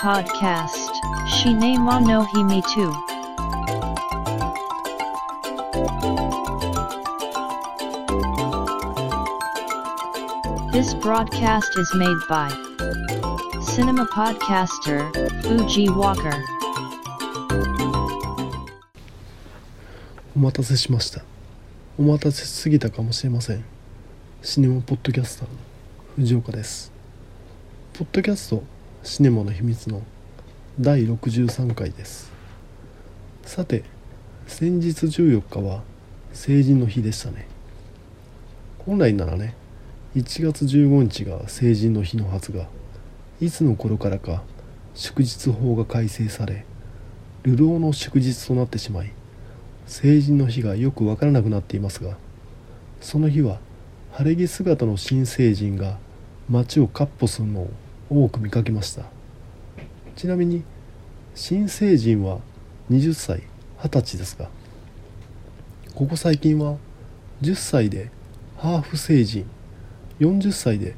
Podcast Shinema no Himi 2 This broadcast is made by Cinema Podcaster Fuji Walker. お待たせしましたお待たせしすぎたかもしれませんシネマポッドキャスターの藤岡ですポッドキャストシネマの秘密の第63回です。さて先日14日は成人の日でしたね。本来ならね1月15日が成人の日のはずがいつの頃からか祝日法が改正され流浪の祝日となってしまい成人の日がよくわからなくなっていますがその日は晴れ着姿の新成人が街を闊歩するのを多く見かけました。ちなみに新成人は20歳20歳ですがここ最近は10歳でハーフ成人40歳で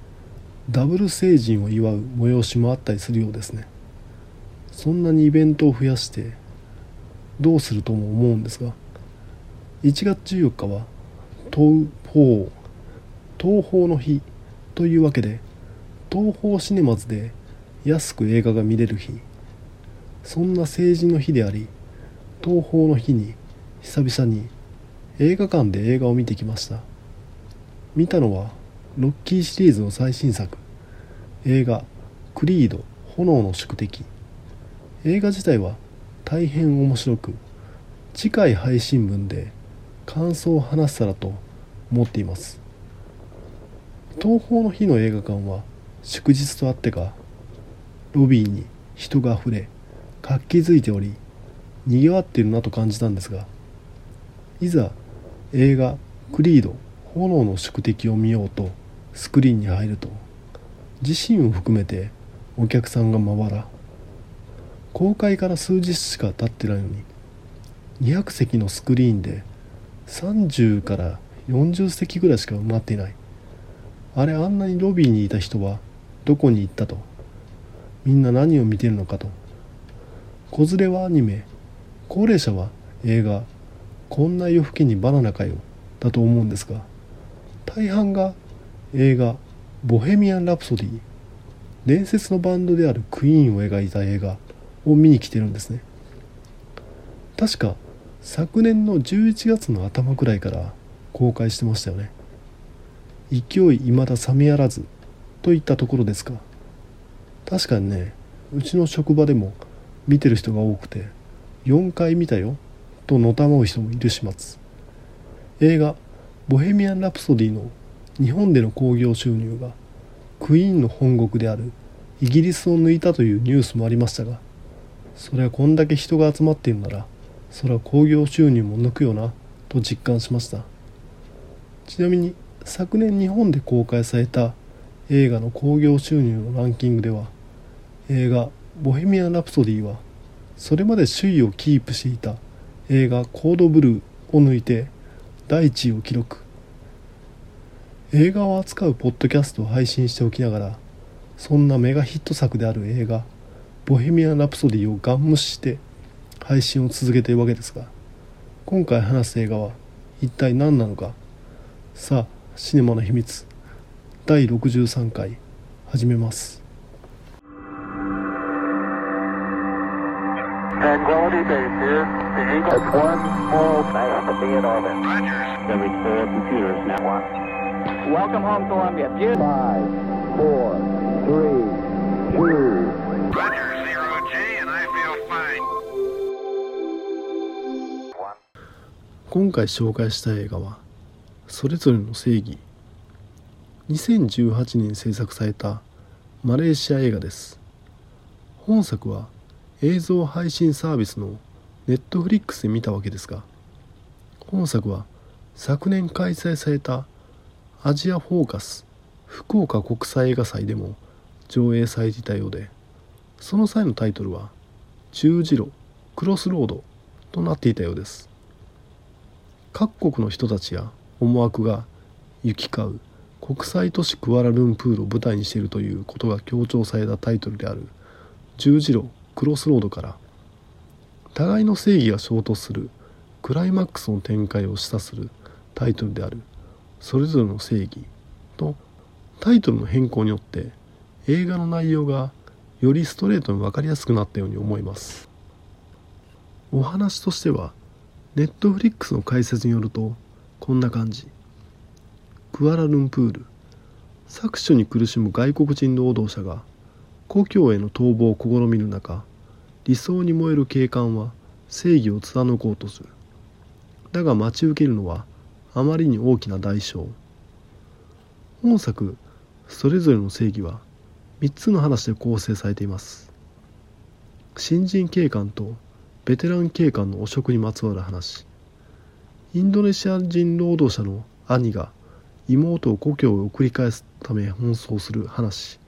ダブル成人を祝う催しもあったりするようですね。そんなにイベントを増やしてどうするとも思うんですが1月14日は東宝東宝の日というわけで東宝シネマズで安く映画が見れる日。そんな成人の日であり東宝の日に久々に映画館で映画を見てきました。見たのはロッキーシリーズの最新作。映画「クリード炎の宿敵」映画自体は大変面白く次回配信分で感想を話せたらと思っています。東宝の日の映画館は祝日とあってかロビーに人があふれ活気づいており賑わっているなと感じたんですがいざ映画「クリード炎の宿敵」を見ようとスクリーンに入ると自身を含めてお客さんがまばら公開から数日しか経ってないのに200席のスクリーンで30から40席ぐらいしか埋まっていない。あれあんなにロビーにいた人はどこに行ったと。みんな何を見てるのかと。子連れはアニメ。高齢者は映画。こんな夜更けにバナナかよ。だと思うんですが。大半が映画「ボヘミアン・ラプソディ」伝説のバンドであるクイーンを描いた映画。を見に来てるんですね。確か昨年の11月の頭くらいから公開してましたよね。勢い未だ冷めやらず。といったところですか。確かにねうちの職場でも見てる人が多くて4回見たよとのたまう人もいる始末。映画「ボヘミアン・ラプソディ」の日本での興行収入がクイーンの本国であるイギリスを抜いたというニュースもありましたがそれはこんだけ人が集まっているならそれは興行収入も抜くよなと実感しました。ちなみに昨年日本で公開された映画の興行収入のランキングでは映画「ボヘミアン・ラプソディ」はそれまで首位をキープしていた映画「コードブルー」を抜いて第1位を記録。映画を扱うポッドキャストを配信しておきながらそんなメガヒット作である映画「ボヘミアン・ラプソディ」をガン無視して配信を続けているわけですが今回話す映画は一体何なのか。さあシネマの秘密。今回紹介した映画は「それぞれの正義」。2018年制作されたマレーシア映画です。本作は映像配信サービスのネットフリックスで見たわけですが本作は昨年開催されたアジアフォーカス福岡国際映画祭でも上映されていたようでその際のタイトルは「十字路クロスロード」となっていたようです。各国の人たちや思惑が行き交う国際都市クアラルンプールを舞台にしているということが強調されたタイトルである。十字路クロスロードから。互いの正義が衝突するクライマックスの展開を示唆するタイトルである「それぞれの正義」とタイトルの変更によって映画の内容がよりストレートに分かりやすくなったように思います。お話としてはネットフリックスの解説によるとこんな感じ。クアラルンプール。搾取に苦しむ外国人労働者が故郷への逃亡を試みる中理想に燃える警官は正義を貫こうとする。だが待ち受けるのはあまりに大きな代償。本作それぞれの正義は3つの話で構成されています。新人警官とベテラン警官の汚職にまつわる話。インドネシア人労働者の兄が妹を故郷へ送り返すため奔走する話。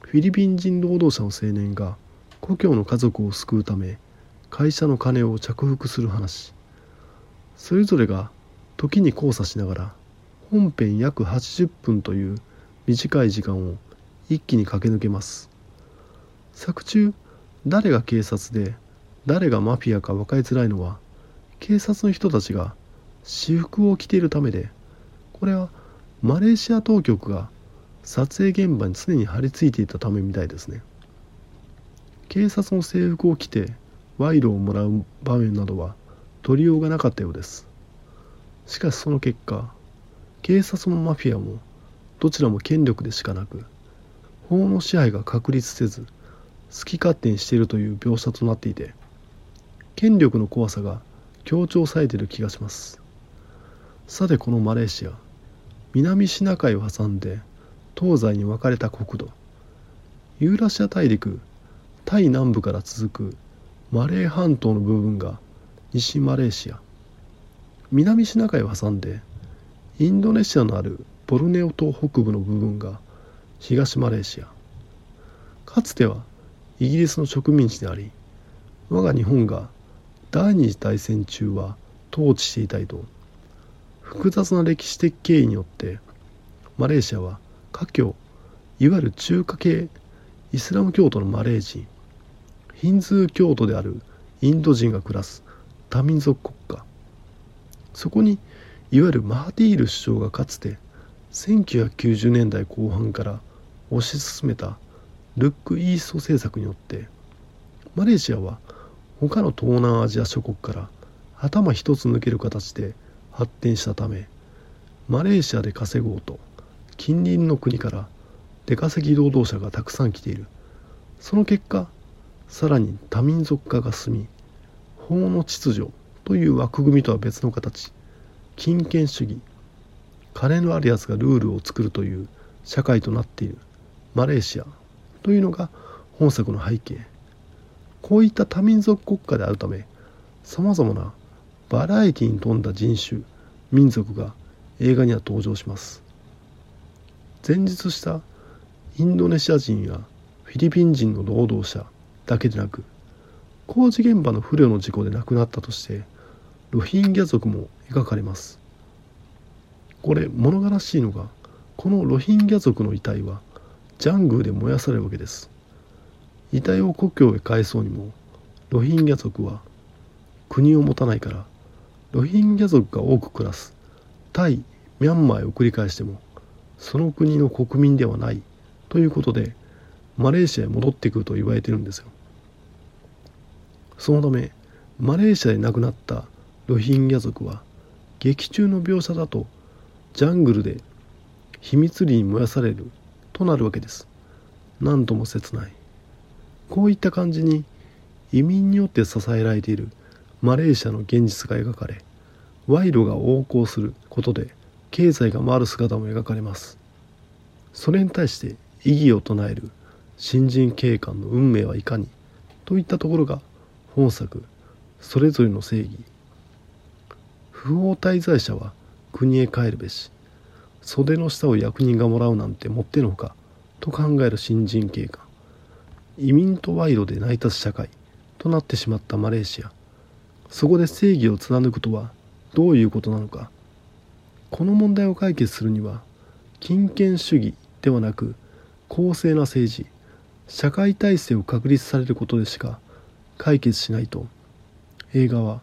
フィリピン人労働者の青年が故郷の家族を救うため会社の金を着服する話。それぞれが時に交差しながら本編約80分という短い時間を一気に駆け抜けます。作中誰が警察で誰がマフィアか分かりづらいのは警察の人たちが私服を着ているためでこれはマレーシア当局が撮影現場に常に張り付いていたためみたいですね。警察の制服を着て賄賂をもらう場面などは取りようがなかったようです。しかしその結果警察もマフィアもどちらも権力でしかなく法の支配が確立せず好き勝手にしているという描写となっていて権力の怖さが強調されている気がします。さてこのマレーシア。南シナ海を挟んで東西に分かれた国土。ユーラシア大陸タイ南部から続くマレー半島の部分が西マレーシア。南シナ海を挟んでインドネシアのあるボルネオ島北部の部分が東マレーシア。かつてはイギリスの植民地であり我が日本が第二次大戦中は統治していたりと。複雑な歴史的経緯によってマレーシアは華僑いわゆる中華系イスラム教徒のマレー人ヒンズー教徒であるインド人が暮らす多民族国家。そこにいわゆるマハティール首相がかつて1990年代後半から推し進めたルック・イースト政策によってマレーシアは他の東南アジア諸国から頭一つ抜ける形で発展したためマレーシアで稼ごうと近隣の国から出稼ぎ労働者がたくさん来ている。その結果さらに多民族化が進み法の秩序という枠組みとは別の形金権主義金のあるやつがルールを作るという社会となっているマレーシアというのが本作の背景。こういった多民族国家であるためさまざまなバラエティに富んだ人種民族が映画には登場します。前日したインドネシア人やフィリピン人の労働者だけでなく工事現場の不慮の事故で亡くなったとしてロヒンギャ族も描かれます。これ物悲しいのがこのロヒンギャ族の遺体はジャングルで燃やされるわけです。遺体を故郷へ返そうにもロヒンギャ族は国を持たないからロヒンギャ族が多く暮らす。タイミャンマーへ送り返してもその国の国民ではないということでマレーシアへ戻ってくると言われてるんですよ。そのためマレーシアで亡くなったロヒンギャ族は劇中の描写だとジャングルで秘密裏に燃やされるとなるわけです。何とも切ない。こういった感じに移民によって支えられているマレーシアの現実が描かれ賄賂が横行することで経済が回る姿も描かれます。それに対して異議を唱える新人警官の運命はいかにといったところが本作それぞれの正義。不法滞在者は国へ帰るべし袖の下を役人がもらうなんてもってのほかと考える新人警官。移民と賄賂で成り立つ社会となってしまったマレーシア。そこで正義を貫くとはどういうことなのか。この問題を解決するには金権主義ではなく公正な政治社会体制を確立されることでしか解決しないと映画は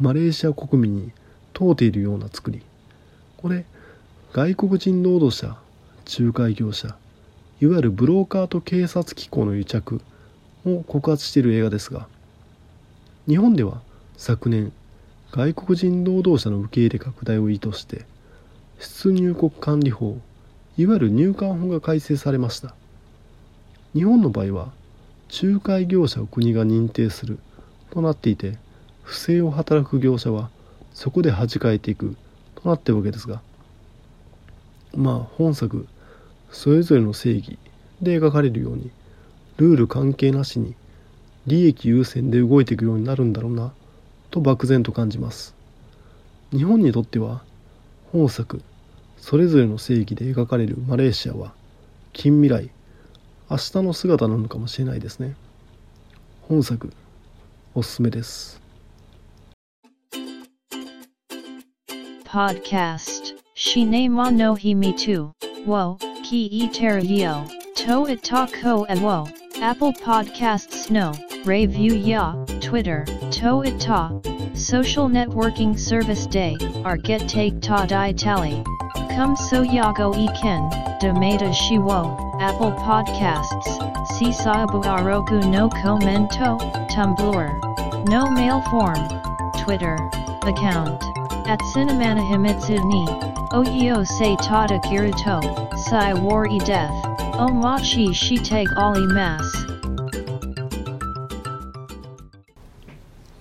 マレーシア国民に問うているような作り。これ外国人労働者仲介業者いわゆるブローカーと警察機構の癒着を告発している映画ですが日本では昨年外国人労働者の受け入れ拡大を意図して出入国管理法いわゆる入管法が改正されました。日本の場合は仲介業者を国が認定するとなっていて不正を働く業者はそこで弾かれていくとなってるわけですがまあ本作それぞれの正義で描かれるようにルール関係なしに利益優先で動いていくようになるんだろうな。と漠然と感じます日本にとっては本作それぞれの正義で描かれるマレーシアは近未来明日の姿なのかもしれないですね本作おすすめです Podcast. Shine mo no hi me too. Wo, ki e teravio. To itako e wo. Apple Podcasts no. Review ya. Twitter. To ita. Social networking service day. Our get take ta di tally. Come so yago e ken. Demata shiwo. Apple Podcasts. Sisabu arogu no commento. Tumblr. No mail form. Twitter. Account. At Cinemanahimitsu ni. Oyo se tada kiruto. Sai war e death. Omachi shiteg ali mas.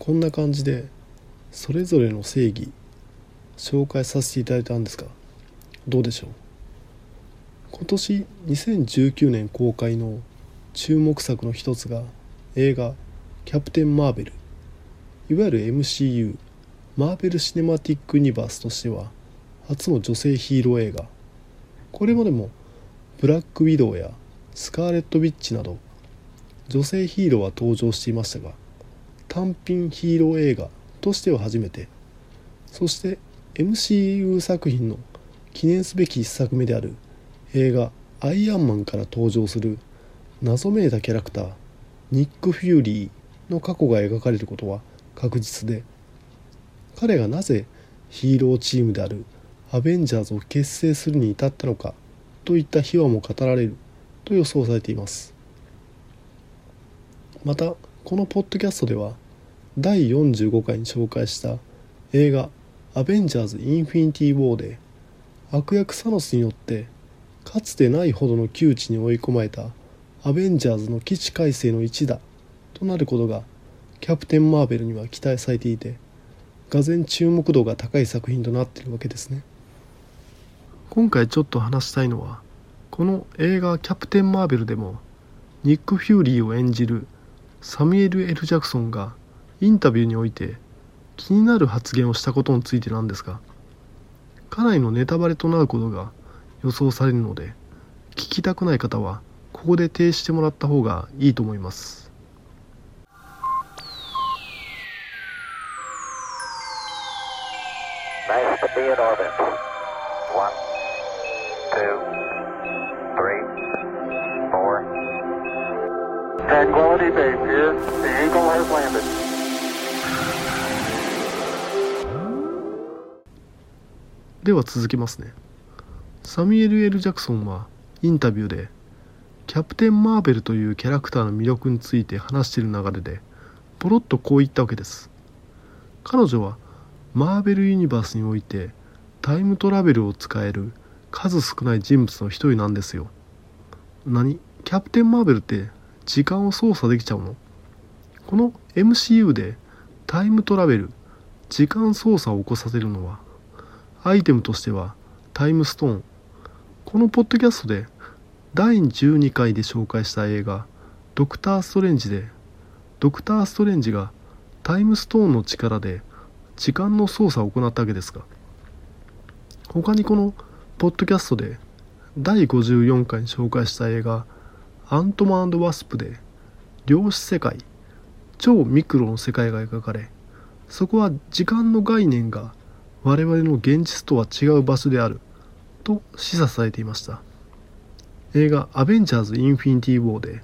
こんな感じでそれぞれの正義紹介させていただいたんですがどうでしょう？今年2019年公開の注目作の一つが映画「キャプテン・マーベル」いわゆる MCU マーベル・シネマティック・ユニバースとしては初の女性ヒーロー映画。これまでもブラック・ウィドウやスカーレット・ウィッチなど女性ヒーローは登場していましたが単品ヒーロー映画としては初めて。そして MCU 作品の記念すべき一作目である映画「アイアンマン」から登場する謎めいたキャラクターニック・フューリーの過去が描かれることは確実で彼がなぜヒーローチームであるアベンジャーズを結成するに至ったのかといった秘話も語られると予想されています。またこのポッドキャストでは第45回に紹介した映画「アベンジャーズ・インフィニティ・ウォー」で悪役サノスによってかつてないほどの窮地に追い込まれたアベンジャーズの基地改正の一打となることがキャプテン・マーベルには期待されていてがぜ注目度が高い作品となっているわけですね。今回ちょっと話したいのはこの映画「キャプテン・マーベル」でもニック・フューリーを演じるサミュエル・エル・ジャクソンがインタビューにおいて気になる発言をしたことについてなんですがかなりのネタバレとなることが予想されるので聞きたくない方はここで停止してもらった方がいいと思います Tranquility Base here. The Eagle has landed. では続きますね。サミュエル・エル・ジャクソンはインタビューでキャプテン・マーベルというキャラクターの魅力について話している流れでポロッとこう言ったわけです。彼女はマーベル・ユニバースにおいてタイムトラベルを使える数少ない人物の一人なんですよ。何キャプテン・マーベルって時間を操作できちゃうの？この MCU でタイムトラベル時間操作を起こさせるのはアイテムとしてはタイムストーン。このポッドキャストで第12回で紹介した映画ドクター・ストレンジでドクター・ストレンジがタイムストーンの力で時間の操作を行ったわけですが他にこのポッドキャストで第54回に紹介した映画アントマンワスプで量子世界超ミクロの世界が描かれそこは時間の概念が我々の現実とは違う場所である。と示唆されていました。映画「アベンジャーズ・インフィニティ・ウォー」で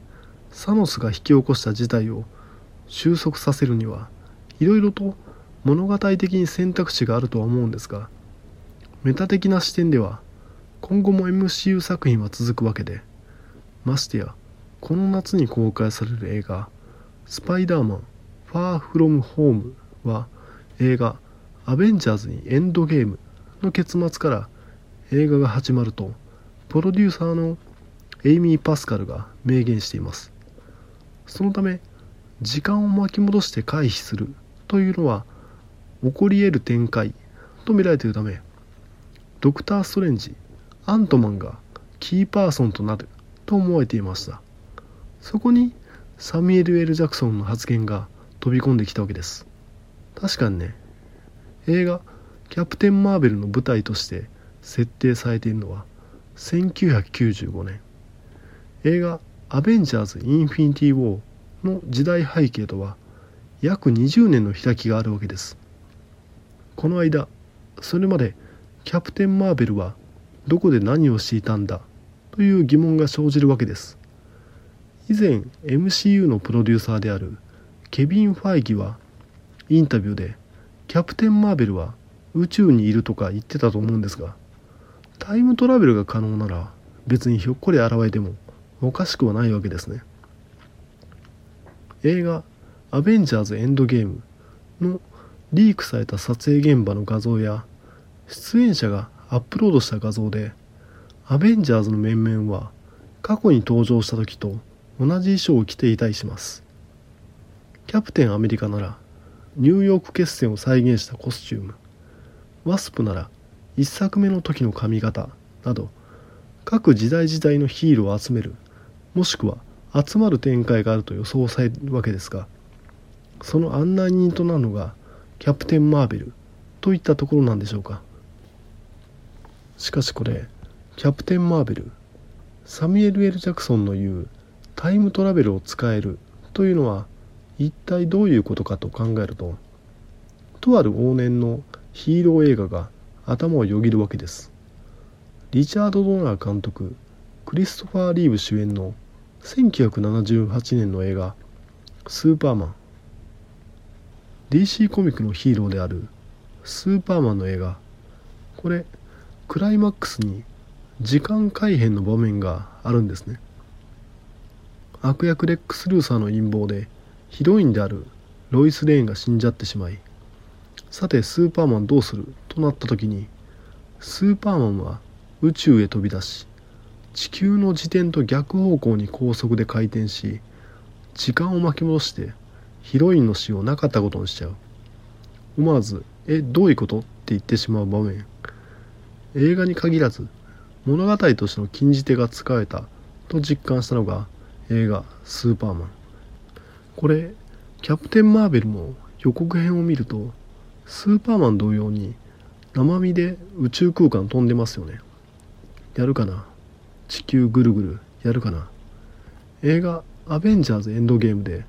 サノスが引き起こした事態を収束させるにはいろいろと物語的に選択肢があるとは思うんですがメタ的な視点では今後も MCU 作品は続くわけでましてやこの夏に公開される映画「スパイダーマンファーフロムホームは映画「アベンジャーズにエンドゲーム」の結末から映画が始まるとプロデューサーのエイミー・パスカルが明言しています。そのため時間を巻き戻して回避するというのは起こり得る展開と見られているためドクター・ストレンジアントマンがキーパーソンとなると思われていました。そこにサミュエル・エル・ジャクソンの発言が飛び込んできたわけです。確かにね映画「キャプテン・マーベル」の舞台として設定されているのは1995年映画「アベンジャーズ・インフィニティ・ウォー」の時代背景とは約20年の開きがあるわけです。この間それまでキャプテン・マーベルはどこで何をしていたんだという疑問が生じるわけです。以前 MCU のプロデューサーであるケビン・ファイギはインタビューでキャプテン・マーベルは宇宙にいるとか言ってたと思うんですがタイムトラベルが可能なら別にひょっこり現れてもおかしくはないわけですね。映画「アベンジャーズ・エンドゲーム」のリークされた撮影現場の画像や出演者がアップロードした画像でアベンジャーズの面々は過去に登場した時と同じ衣装を着ていたりします。キャプテンアメリカならニューヨーク決戦を再現したコスチューム。ワスプなら1作目の時の髪型など各時代時代のヒーローを集めるもしくは集まる展開があると予想されるわけですがその案内人となるのがキャプテン・マーベルといったところなんでしょうか。しかしこれキャプテン・マーベルサミュエル・エル・ジャクソンの言うタイムトラベルを使えるというのは一体どういうことかと考えるととある往年のヒーロー映画が頭をよぎるわけです。リチャード・ドナー監督クリストファー・リーブ主演の1978年の映画「スーパーマン」DC コミックのヒーローであるスーパーマンの映画。これクライマックスに時間改変の場面があるんですね。悪役レックス・ルーサーの陰謀でヒロインであるロイス・レーンが死んじゃってしまいさてスーパーマンどうする？となった時にスーパーマンは宇宙へ飛び出し地球の自転と逆方向に高速で回転し時間を巻き戻してヒロインの死をなかったことにしちゃう。思わず「えどういうこと?」って言ってしまう場面。映画に限らず物語としての禁じ手が使えたと実感したのが映画「スーパーマン」これキャプテン・マーベルも予告編を見るとスーパーマン同様に生身で宇宙空間飛んでますよね。やるかな？地球ぐるぐるやるかな？映画「アベンジャーズ・エンドゲーム」で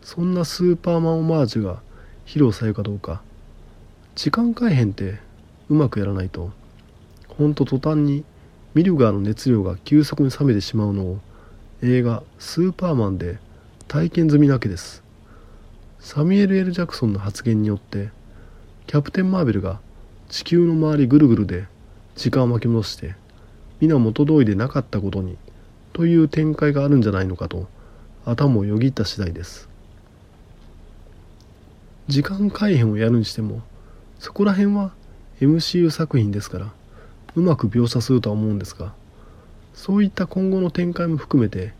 そんなスーパーマンオマージュが披露されるかどうか。時間改変ってうまくやらないと。ほんと途端にミルガーの熱量が急速に冷めてしまうのを映画「スーパーマン」で体験済みなわけです。サミュエル・エル・ジャクソンの発言によってキャプテン・マーベルが地球の周りぐるぐるで時間を巻き戻して皆元通りでなかったことにという展開があるんじゃないのかと頭をよぎった次第です。時間改変をやるにしてもそこら辺は MCU 作品ですからうまく描写するとは思うんですがそういった今後の展開も含めて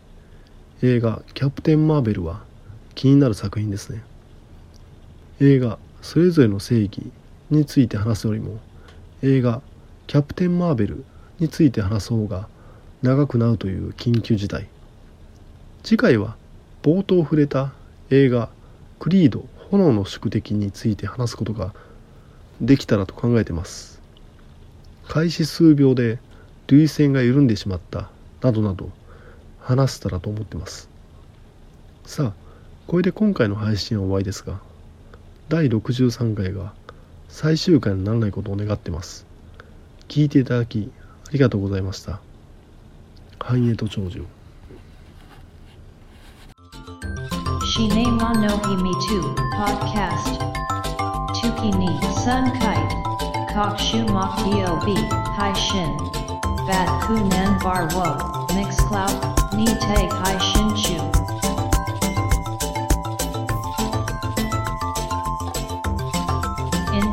映画「キャプテン・マーベル」は気になる作品ですね。映画「それぞれの正義」について話すよりも映画「キャプテン・マーベル」について話す方が長くなるという緊急事態。次回は冒頭触れた映画「クリード炎の宿敵」について話すことができたらと考えてます。開始数秒で涙腺が緩んでしまったなどなど話せたらと思ってます。さあこれで今回の配信は終わりですが第63回が最終回にならないことを願ってます。聞いていただきありがとうございました。繁栄と長寿。シネマノヒミトゥポッドキャストトゥキニサンカイト各種マフィオビ配信バックナンバーワーミックスクラウド Ni Hai Shin Chu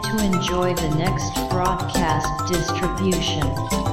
to enjoy the next broadcast distribution.